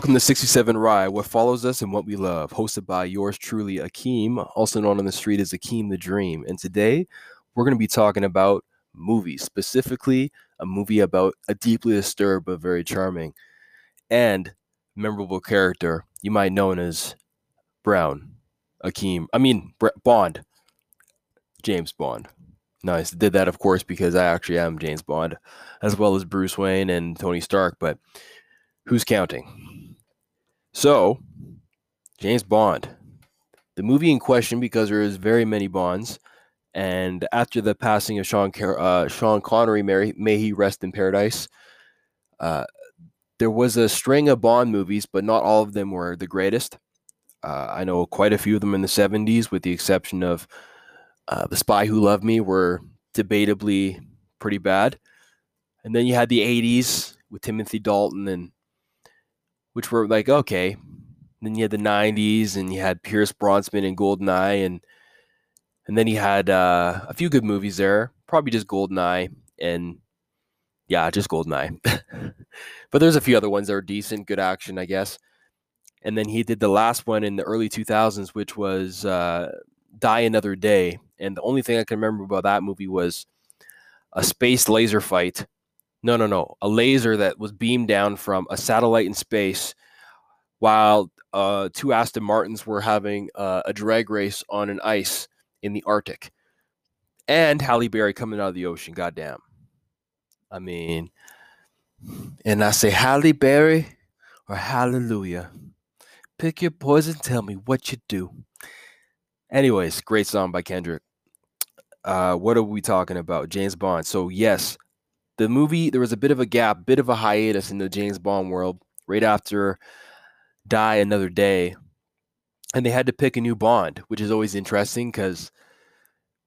Welcome to 67 Rye, what follows us and what we love, hosted by yours truly, Akeem, also known on the street as Akeem the Dream. And today we're going to be talking about movies, specifically a movie about a deeply disturbed but very charming and memorable character you might know as Brown, Akeem, I mean, Bond, James Bond. Nice. Did that, of course, because I actually am James Bond, as well as Bruce Wayne and Tony Stark, but who's counting? So, James Bond, the movie in question, because there is very many Bonds, and after the passing of Sean uh, Sean Connery, may, may he rest in paradise. Uh, there was a string of Bond movies, but not all of them were the greatest. Uh, I know quite a few of them in the 70s, with the exception of uh, The Spy Who Loved Me, were debatably pretty bad. And then you had the 80s with Timothy Dalton, and which were like, okay. Then you had the 90s, and you had Pierce Brosnan and Goldeneye, and and then he had uh, a few good movies there, probably just Goldeneye, and yeah, just Goldeneye. but there's a few other ones that are decent, good action, I guess and then he did the last one in the early 2000s which was uh, die another day and the only thing i can remember about that movie was a space laser fight no no no a laser that was beamed down from a satellite in space while uh, two aston martins were having uh, a drag race on an ice in the arctic and halle berry coming out of the ocean goddamn i mean and i say halle berry or hallelujah Pick your poison, tell me what you do. Anyways, great song by Kendrick. Uh, what are we talking about? James Bond. So, yes, the movie, there was a bit of a gap, bit of a hiatus in the James Bond world right after Die Another Day. And they had to pick a new Bond, which is always interesting because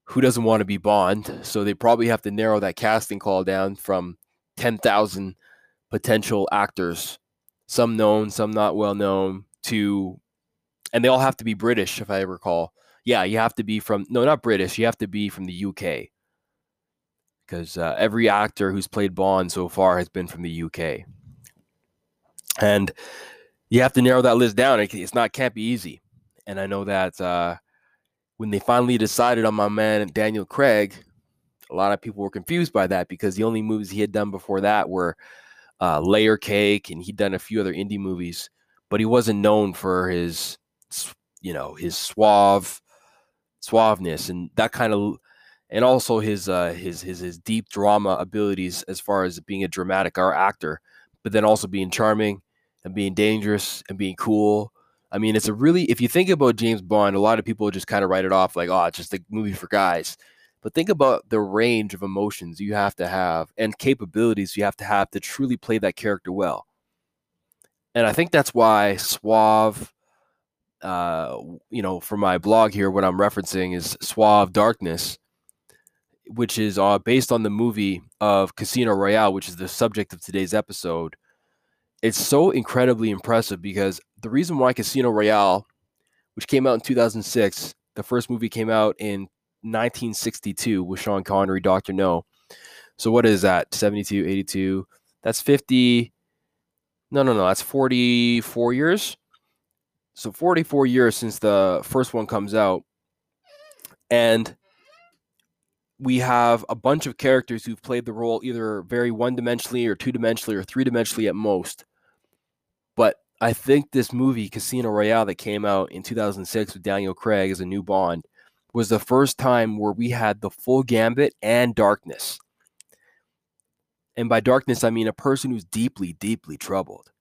who doesn't want to be Bond? So they probably have to narrow that casting call down from 10,000 potential actors, some known, some not well known, to, and they all have to be British, if I recall. Yeah, you have to be from, no, not British, you have to be from the UK. Because uh, every actor who's played Bond so far has been from the UK. And you have to narrow that list down. It's not, can't be easy. And I know that uh, when they finally decided on my man Daniel Craig, a lot of people were confused by that because the only movies he had done before that were uh, Layer Cake, and he'd done a few other indie movies but he wasn't known for his, you know, his suave, suaveness and that kind of, and also his uh, his his his deep drama abilities as far as being a dramatic actor, but then also being charming and being dangerous and being cool. I mean, it's a really if you think about James Bond, a lot of people just kind of write it off like, oh, it's just a movie for guys. But think about the range of emotions you have to have and capabilities you have to have to truly play that character well and I think that's why Suave, uh, you know, for my blog here, what I'm referencing is Suave Darkness, which is uh, based on the movie of Casino Royale, which is the subject of today's episode. It's so incredibly impressive because the reason why Casino Royale, which came out in 2006, the first movie came out in 1962 with Sean Connery, Dr. No. So what is that? 72, 82. That's 50 no, no, no. That's 44 years. So 44 years since the first one comes out. And we have a bunch of characters who've played the role either very one dimensionally or two dimensionally or three dimensionally at most. But I think this movie, Casino Royale, that came out in 2006 with Daniel Craig as a new Bond, was the first time where we had the full gambit and darkness. And by darkness, I mean a person who's deeply, deeply troubled.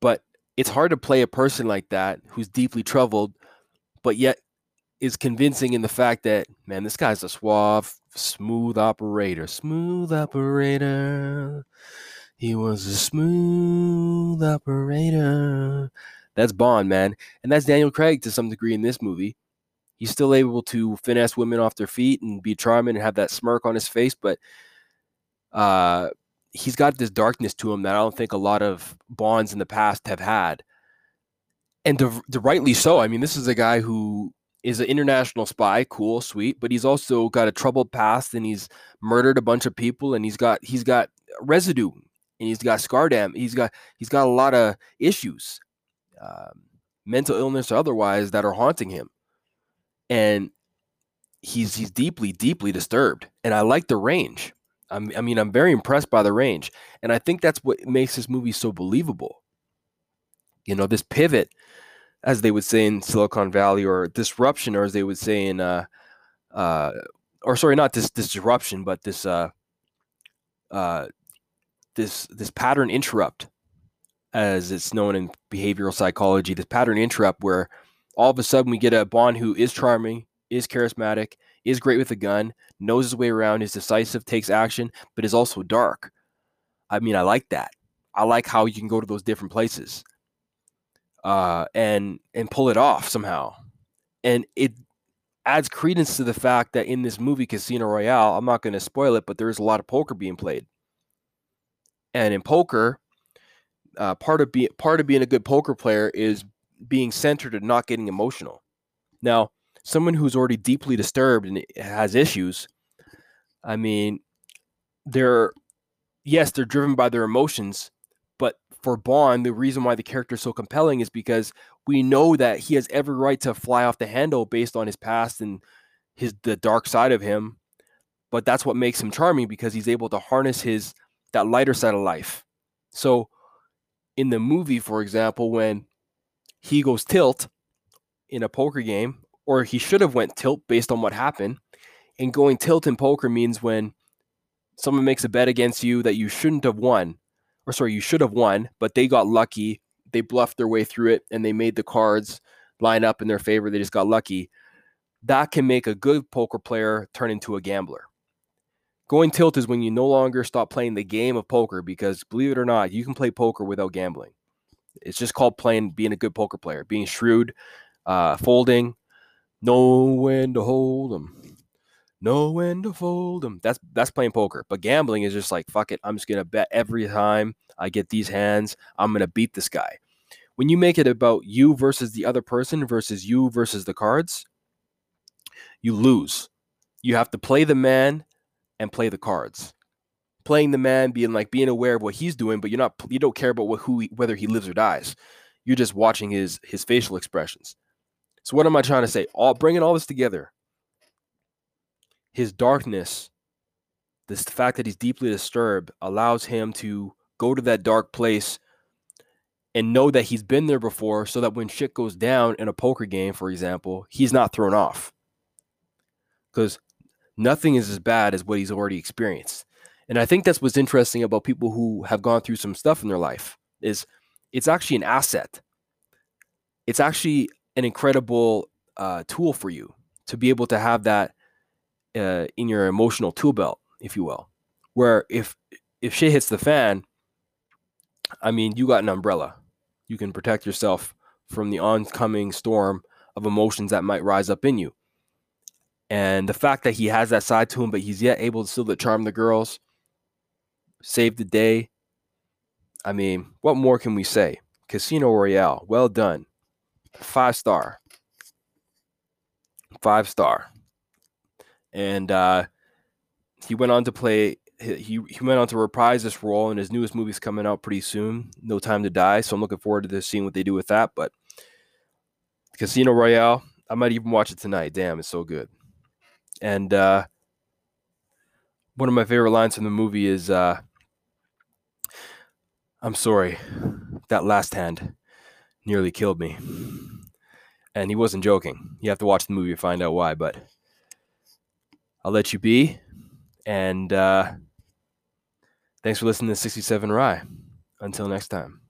But it's hard to play a person like that who's deeply troubled, but yet is convincing in the fact that, man, this guy's a suave, smooth operator. Smooth operator. He was a smooth operator. That's Bond, man. And that's Daniel Craig to some degree in this movie. He's still able to finesse women off their feet and be charming and have that smirk on his face, but uh, he's got this darkness to him that I don't think a lot of Bonds in the past have had. And to, to rightly so. I mean, this is a guy who is an international spy, cool, sweet, but he's also got a troubled past and he's murdered a bunch of people and he's got he's got residue and he's got scar dam. He's got he's got a lot of issues, um, mental illness or otherwise, that are haunting him, and he's he's deeply deeply disturbed. And I like the range. I'm, I mean, I'm very impressed by the range, and I think that's what makes this movie so believable. You know, this pivot, as they would say in Silicon Valley, or disruption, or as they would say in, uh, uh, or sorry, not this, this disruption, but this, uh, uh, this this pattern interrupt, as it's known in behavioral psychology. This pattern interrupt, where all of a sudden we get a Bond who is charming, is charismatic, is great with a gun, knows his way around, is decisive, takes action, but is also dark. I mean, I like that. I like how you can go to those different places uh, and and pull it off somehow. And it adds credence to the fact that in this movie Casino Royale, I'm not going to spoil it, but there is a lot of poker being played. And in poker, uh, part of being part of being a good poker player is being centered and not getting emotional. Now, someone who's already deeply disturbed and has issues, I mean, they're yes, they're driven by their emotions, for Bond, the reason why the character is so compelling is because we know that he has every right to fly off the handle based on his past and his the dark side of him. But that's what makes him charming because he's able to harness his that lighter side of life. So in the movie, for example, when he goes tilt in a poker game, or he should have went tilt based on what happened. And going tilt in poker means when someone makes a bet against you that you shouldn't have won, or sorry, you should have won, but they got lucky, they bluffed their way through it, and they made the cards line up in their favor. They just got lucky. That can make a good poker player turn into a gambler. Going tilt is when you no longer stop playing the game of poker because, believe it or not, you can play poker without gambling. It's just called playing, being a good poker player, being shrewd, uh, folding, know when to hold them, know when to fold them. That's that's playing poker. But gambling is just like fuck it. I'm just gonna bet every time I get these hands. I'm gonna beat this guy. When you make it about you versus the other person versus you versus the cards, you lose. You have to play the man and play the cards. Playing the man, being like being aware of what he's doing, but you're not you don't care about what, who he, whether he lives or dies. You're just watching his his facial expressions. So what am I trying to say? All bringing all this together. His darkness, this the fact that he's deeply disturbed, allows him to go to that dark place and know that he's been there before, so that when shit goes down in a poker game, for example, he's not thrown off. Because nothing is as bad as what he's already experienced. And I think that's what's interesting about people who have gone through some stuff in their life is it's actually an asset. It's actually an incredible uh, tool for you to be able to have that uh, in your emotional tool belt, if you will. Where if if shit hits the fan, I mean, you got an umbrella. You can protect yourself from the oncoming storm of emotions that might rise up in you. And the fact that he has that side to him, but he's yet able to still to charm the girls, save the day. I mean, what more can we say? Casino Royale, well done. Five star. Five star. And uh, he went on to play. He, he went on to reprise this role in his newest movie's coming out pretty soon. No Time to Die. So I'm looking forward to this, seeing what they do with that. But Casino Royale, I might even watch it tonight. Damn, it's so good. And uh, one of my favorite lines from the movie is uh, I'm sorry, that last hand nearly killed me. And he wasn't joking. You have to watch the movie to find out why, but I'll let you be. And uh, thanks for listening to 67 Rye. Until next time.